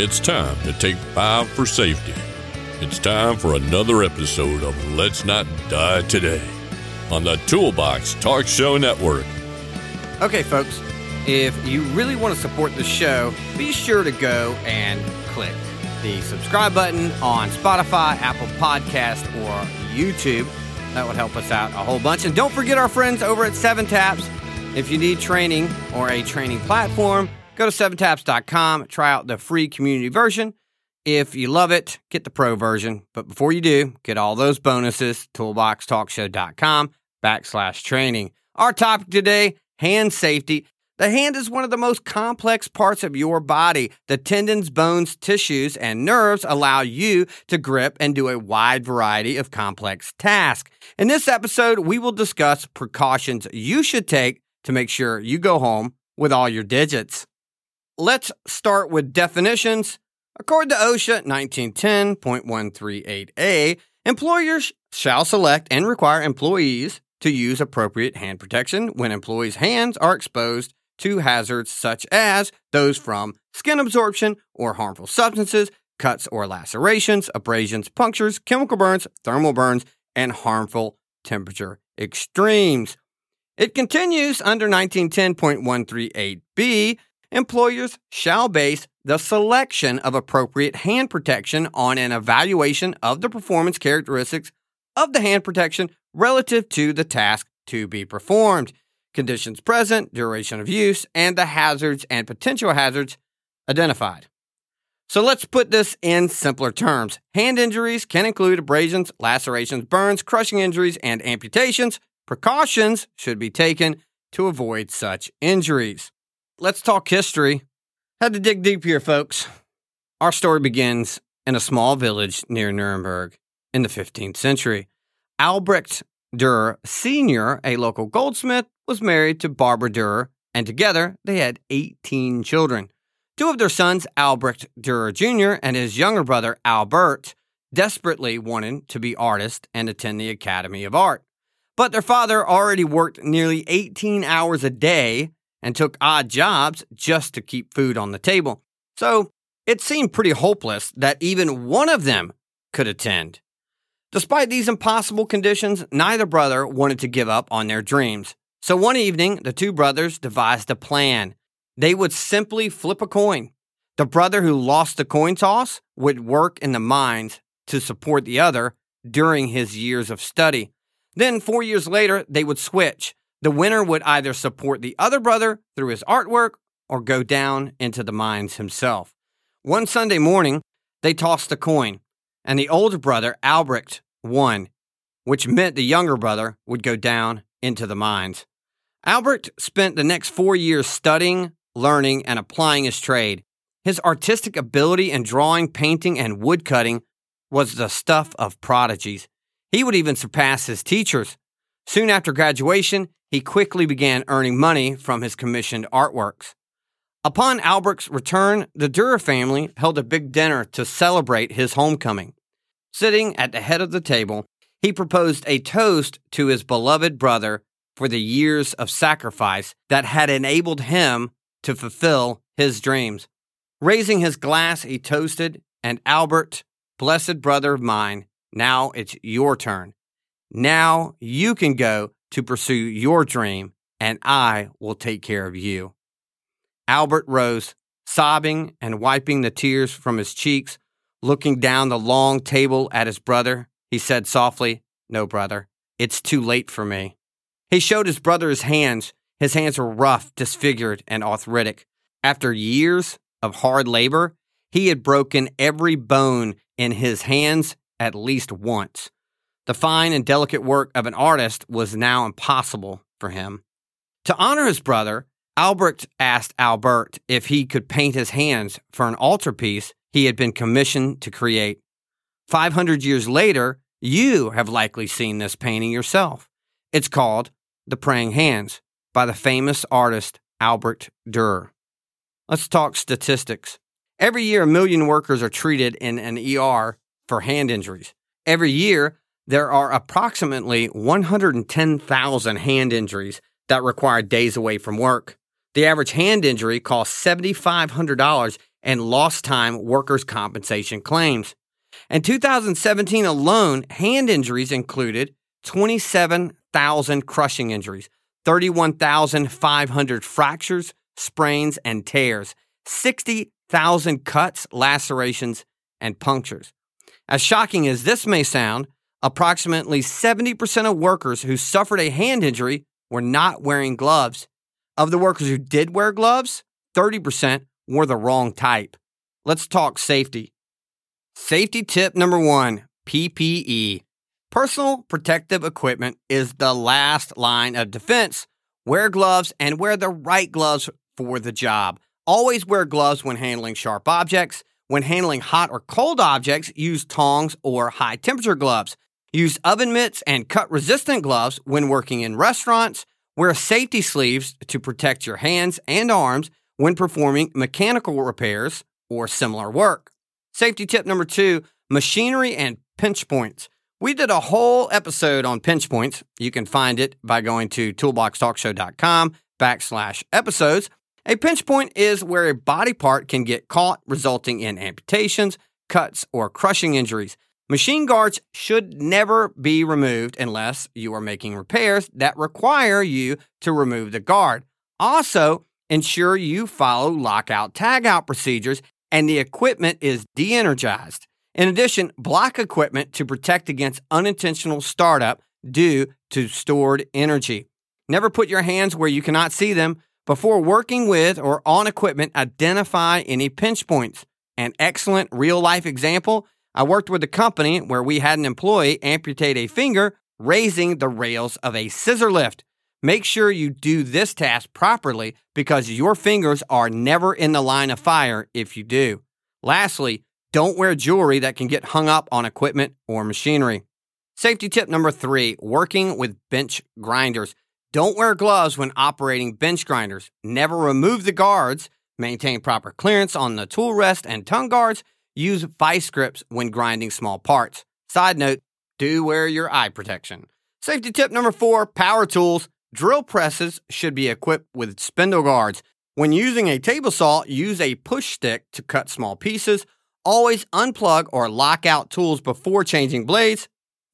It's time to take five for safety. It's time for another episode of Let's Not Die Today on the Toolbox Talk Show Network. Okay, folks, if you really want to support the show, be sure to go and click the subscribe button on Spotify, Apple Podcast, or YouTube. That would help us out a whole bunch. And don't forget our friends over at Seven Taps. If you need training or a training platform, go to seventaps.com, try out the free community version. If you love it, get the pro version. But before you do, get all those bonuses, toolboxtalkshow.com backslash training. Our topic today, hand safety. The hand is one of the most complex parts of your body. The tendons, bones, tissues, and nerves allow you to grip and do a wide variety of complex tasks. In this episode, we will discuss precautions you should take to make sure you go home with all your digits. Let's start with definitions. According to OSHA 1910.138a, employers shall select and require employees to use appropriate hand protection when employees' hands are exposed to hazards such as those from skin absorption or harmful substances, cuts or lacerations, abrasions, punctures, chemical burns, thermal burns, and harmful temperature extremes. It continues under 1910.138b employers shall base the selection of appropriate hand protection on an evaluation of the performance characteristics of the hand protection relative to the task to be performed, conditions present, duration of use, and the hazards and potential hazards identified. So let's put this in simpler terms. Hand injuries can include abrasions, lacerations, burns, crushing injuries, and amputations. Precautions should be taken to avoid such injuries. Let's talk history. Had to dig deep here, folks. Our story begins in a small village near Nuremberg in the 15th century. Albrecht Dürer Sr., a local goldsmith, was married to Barbara Dürer, and together they had 18 children. Two of their sons, Albrecht Dürer Jr. and his younger brother, Albert, desperately wanted to be artists and attend the Academy of Art. But their father already worked nearly 18 hours a day and took odd jobs just to keep food on the table. So it seemed pretty hopeless that even one of them could attend. Despite these impossible conditions, neither brother wanted to give up on their dreams. So one evening, the two brothers devised a plan. They would simply flip a coin. The brother who lost the coin toss would work in the mines to support the other during his years of study. Then, four years later, they would switch. The winner would either support the other brother through his artwork or go down into the mines himself. One Sunday morning, they tossed a coin, and the older brother, Albrecht, won, which meant the younger brother would go down into the mines. Albrecht spent the next four years studying, learning, and applying his trade. His artistic ability in drawing, painting, and woodcutting was the stuff of prodigies. He would even surpass his teachers. Soon after graduation, he quickly began earning money from his commissioned artworks. Upon Albrecht's return, the Dürer family held a big dinner to celebrate his homecoming. Sitting at the head of the table, he proposed a toast to his beloved brother for the years of sacrifice that had enabled him to fulfill his dreams. Raising his glass, he toasted, and Albert, blessed brother of mine, now it's your turn. Now you can go to pursue your dream, and I will take care of you. Albert rose, sobbing and wiping the tears from his cheeks. Looking down the long table at his brother, he said softly, No, brother, it's too late for me. He showed his brother his hands. His hands were rough, disfigured, and arthritic. After years of hard labor, he had broken every bone in his hands at least once. The fine and delicate work of an artist was now impossible for him. To honor his brother, Albrecht asked Albert if he could paint his hands for an altarpiece he had been commissioned to create. 500 years later, you have likely seen this painting yourself. It's called The Praying Hands by the famous artist Albert Dürer. Let's talk statistics. Every year, a million workers are treated in an ER for hand injuries. Every year, there are approximately 110,000 hand injuries that require days away from work. The average hand injury costs $7,500 in lost time workers' compensation claims. In 2017 alone, hand injuries included 27,000 crushing injuries, 31,500 fractures, sprains, and tears, 60,000 cuts, lacerations, and punctures. As shocking as this may sound, approximately 70% of workers who suffered a hand injury were not wearing gloves. Of the workers who did wear gloves, 30% wore the wrong type. Let's talk safety. Safety tip number one PPE. Personal protective equipment is the last line of defense. Wear gloves and wear the right gloves for the job. Always wear gloves when handling sharp objects. When handling hot or cold objects, use tongs or high temperature gloves. Use oven mitts and cut resistant gloves when working in restaurants. Wear safety sleeves to protect your hands and arms when performing mechanical repairs or similar work. Safety tip number two machinery and pinch points. We did a whole episode on pinch points. You can find it by going to toolboxtalkshow.com backslash episodes. A pinch point is where a body part can get caught, resulting in amputations, cuts, or crushing injuries. Machine guards should never be removed unless you are making repairs that require you to remove the guard. Also, ensure you follow lockout tagout procedures and the equipment is de energized. In addition, block equipment to protect against unintentional startup due to stored energy. Never put your hands where you cannot see them. Before working with or on equipment, identify any pinch points. An excellent real life example I worked with a company where we had an employee amputate a finger raising the rails of a scissor lift. Make sure you do this task properly because your fingers are never in the line of fire if you do. Lastly, don't wear jewelry that can get hung up on equipment or machinery. Safety tip number three working with bench grinders. Don't wear gloves when operating bench grinders. Never remove the guards. Maintain proper clearance on the tool rest and tongue guards. Use vice grips when grinding small parts. Side note do wear your eye protection. Safety tip number four power tools. Drill presses should be equipped with spindle guards. When using a table saw, use a push stick to cut small pieces Always unplug or lock out tools before changing blades.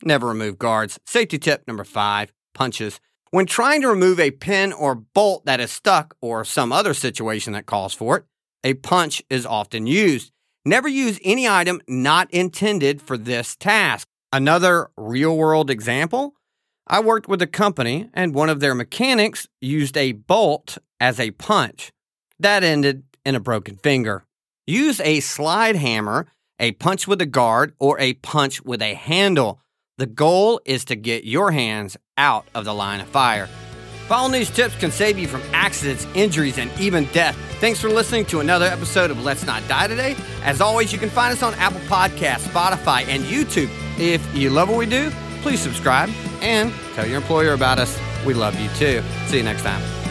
Never remove guards. Safety tip number five punches. When trying to remove a pin or bolt that is stuck or some other situation that calls for it, a punch is often used. Never use any item not intended for this task. Another real world example I worked with a company and one of their mechanics used a bolt as a punch. That ended in a broken finger. Use a slide hammer, a punch with a guard, or a punch with a handle. The goal is to get your hands out of the line of fire. Following these tips can save you from accidents, injuries, and even death. Thanks for listening to another episode of Let's Not Die Today. As always, you can find us on Apple Podcasts, Spotify, and YouTube. If you love what we do, please subscribe and tell your employer about us. We love you too. See you next time.